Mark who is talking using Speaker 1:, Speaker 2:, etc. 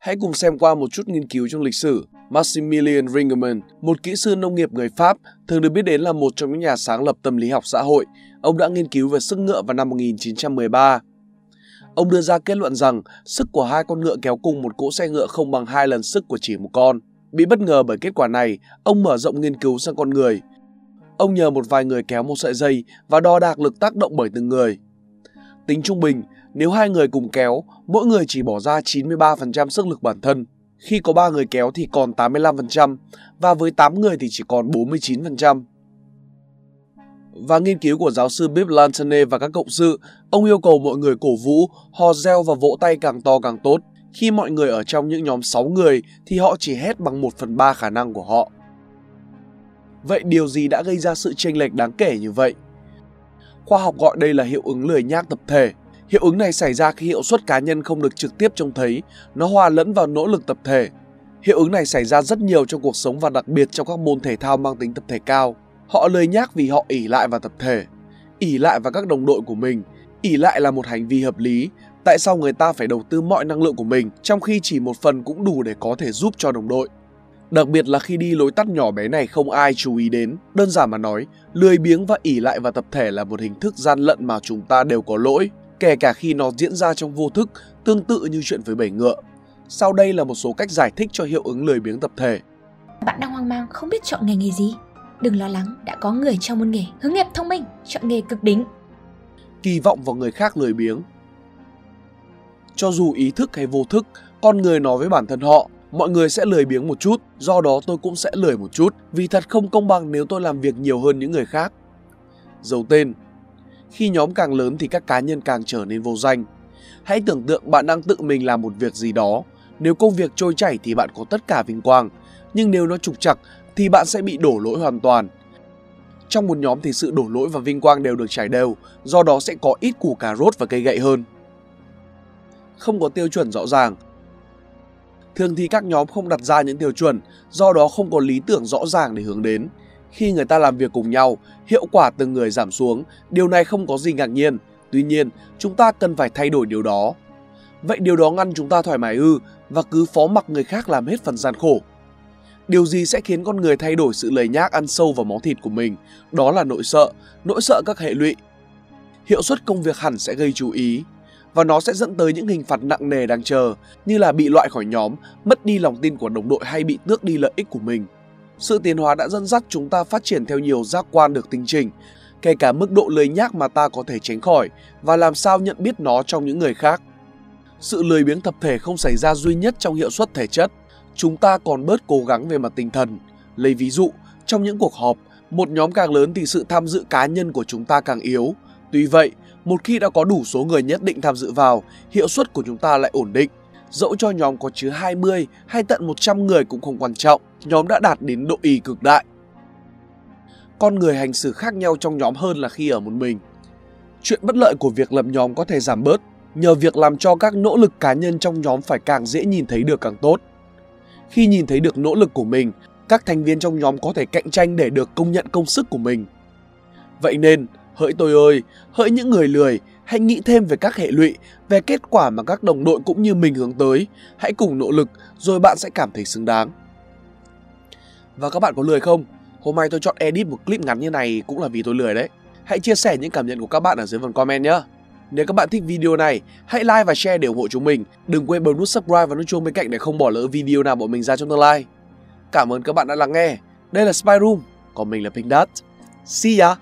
Speaker 1: Hãy cùng xem qua một chút nghiên cứu trong lịch sử. Maximilian Ringerman, một kỹ sư nông nghiệp người Pháp, thường được biết đến là một trong những nhà sáng lập tâm lý học xã hội. Ông đã nghiên cứu về sức ngựa vào năm 1913. Ông đưa ra kết luận rằng sức của hai con ngựa kéo cùng một cỗ xe ngựa không bằng hai lần sức của chỉ một con. Bị bất ngờ bởi kết quả này, ông mở rộng nghiên cứu sang con người. Ông nhờ một vài người kéo một sợi dây và đo đạc lực tác động bởi từng người. Tính trung bình, nếu hai người cùng kéo, mỗi người chỉ bỏ ra 93% sức lực bản thân. Khi có 3 người kéo thì còn 85% và với 8 người thì chỉ còn 49%. Và nghiên cứu của giáo sư Bip Lantane và các cộng sự, ông yêu cầu mọi người cổ vũ, hò reo và vỗ tay càng to càng tốt. Khi mọi người ở trong những nhóm 6 người thì họ chỉ hét bằng 1 phần 3 khả năng của họ. Vậy điều gì đã gây ra sự chênh lệch đáng kể như vậy? Khoa học gọi đây là hiệu ứng lười nhác tập thể. Hiệu ứng này xảy ra khi hiệu suất cá nhân không được trực tiếp trông thấy, nó hòa lẫn vào nỗ lực tập thể. Hiệu ứng này xảy ra rất nhiều trong cuộc sống và đặc biệt trong các môn thể thao mang tính tập thể cao. Họ lười nhác vì họ ỉ lại vào tập thể, ỉ lại vào các đồng đội của mình. ỉ lại là một hành vi hợp lý. Tại sao người ta phải đầu tư mọi năng lượng của mình trong khi chỉ một phần cũng đủ để có thể giúp cho đồng đội? Đặc biệt là khi đi lối tắt nhỏ bé này không ai chú ý đến. Đơn giản mà nói, lười biếng và ỉ lại vào tập thể là một hình thức gian lận mà chúng ta đều có lỗi, kể cả khi nó diễn ra trong vô thức, tương tự như chuyện với bể ngựa. Sau đây là một số cách giải thích cho hiệu ứng lười biếng tập thể.
Speaker 2: Bạn đang hoang mang không biết chọn nghề nghề gì? Đừng lo lắng, đã có người trong môn nghề hướng nghiệp thông minh, chọn nghề cực đỉnh.
Speaker 1: Kỳ vọng vào người khác lười biếng Cho dù ý thức hay vô thức, con người nói với bản thân họ mọi người sẽ lười biếng một chút, do đó tôi cũng sẽ lười một chút, vì thật không công bằng nếu tôi làm việc nhiều hơn những người khác. Dấu tên khi nhóm càng lớn thì các cá nhân càng trở nên vô danh. Hãy tưởng tượng bạn đang tự mình làm một việc gì đó. Nếu công việc trôi chảy thì bạn có tất cả vinh quang, nhưng nếu nó trục trặc thì bạn sẽ bị đổ lỗi hoàn toàn. Trong một nhóm thì sự đổ lỗi và vinh quang đều được trải đều, do đó sẽ có ít củ cà rốt và cây gậy hơn. Không có tiêu chuẩn rõ ràng, Thường thì các nhóm không đặt ra những tiêu chuẩn, do đó không có lý tưởng rõ ràng để hướng đến. Khi người ta làm việc cùng nhau, hiệu quả từng người giảm xuống, điều này không có gì ngạc nhiên. Tuy nhiên, chúng ta cần phải thay đổi điều đó. Vậy điều đó ngăn chúng ta thoải mái ư và cứ phó mặc người khác làm hết phần gian khổ. Điều gì sẽ khiến con người thay đổi sự lầy nhác ăn sâu vào máu thịt của mình? Đó là nỗi sợ, nỗi sợ các hệ lụy. Hiệu suất công việc hẳn sẽ gây chú ý, và nó sẽ dẫn tới những hình phạt nặng nề đang chờ như là bị loại khỏi nhóm, mất đi lòng tin của đồng đội hay bị tước đi lợi ích của mình. Sự tiến hóa đã dẫn dắt chúng ta phát triển theo nhiều giác quan được tinh chỉnh, kể cả mức độ lười nhác mà ta có thể tránh khỏi và làm sao nhận biết nó trong những người khác. Sự lười biếng tập thể không xảy ra duy nhất trong hiệu suất thể chất, chúng ta còn bớt cố gắng về mặt tinh thần. Lấy ví dụ, trong những cuộc họp, một nhóm càng lớn thì sự tham dự cá nhân của chúng ta càng yếu. Tuy vậy, một khi đã có đủ số người nhất định tham dự vào, hiệu suất của chúng ta lại ổn định. Dẫu cho nhóm có chứa 20 hay tận 100 người cũng không quan trọng, nhóm đã đạt đến độ y cực đại. Con người hành xử khác nhau trong nhóm hơn là khi ở một mình. Chuyện bất lợi của việc lập nhóm có thể giảm bớt nhờ việc làm cho các nỗ lực cá nhân trong nhóm phải càng dễ nhìn thấy được càng tốt. Khi nhìn thấy được nỗ lực của mình, các thành viên trong nhóm có thể cạnh tranh để được công nhận công sức của mình. Vậy nên, Hỡi tôi ơi, hỡi những người lười, hãy nghĩ thêm về các hệ lụy, về kết quả mà các đồng đội cũng như mình hướng tới. Hãy cùng nỗ lực, rồi bạn sẽ cảm thấy xứng đáng. Và các bạn có lười không? Hôm nay tôi chọn edit một clip ngắn như này cũng là vì tôi lười đấy. Hãy chia sẻ những cảm nhận của các bạn ở dưới phần comment nhé. Nếu các bạn thích video này, hãy like và share để ủng hộ chúng mình. Đừng quên bấm nút subscribe và nút chuông bên cạnh để không bỏ lỡ video nào bọn mình ra trong tương lai. Cảm ơn các bạn đã lắng nghe. Đây là Spy Room, còn mình là Pink Dot. See ya!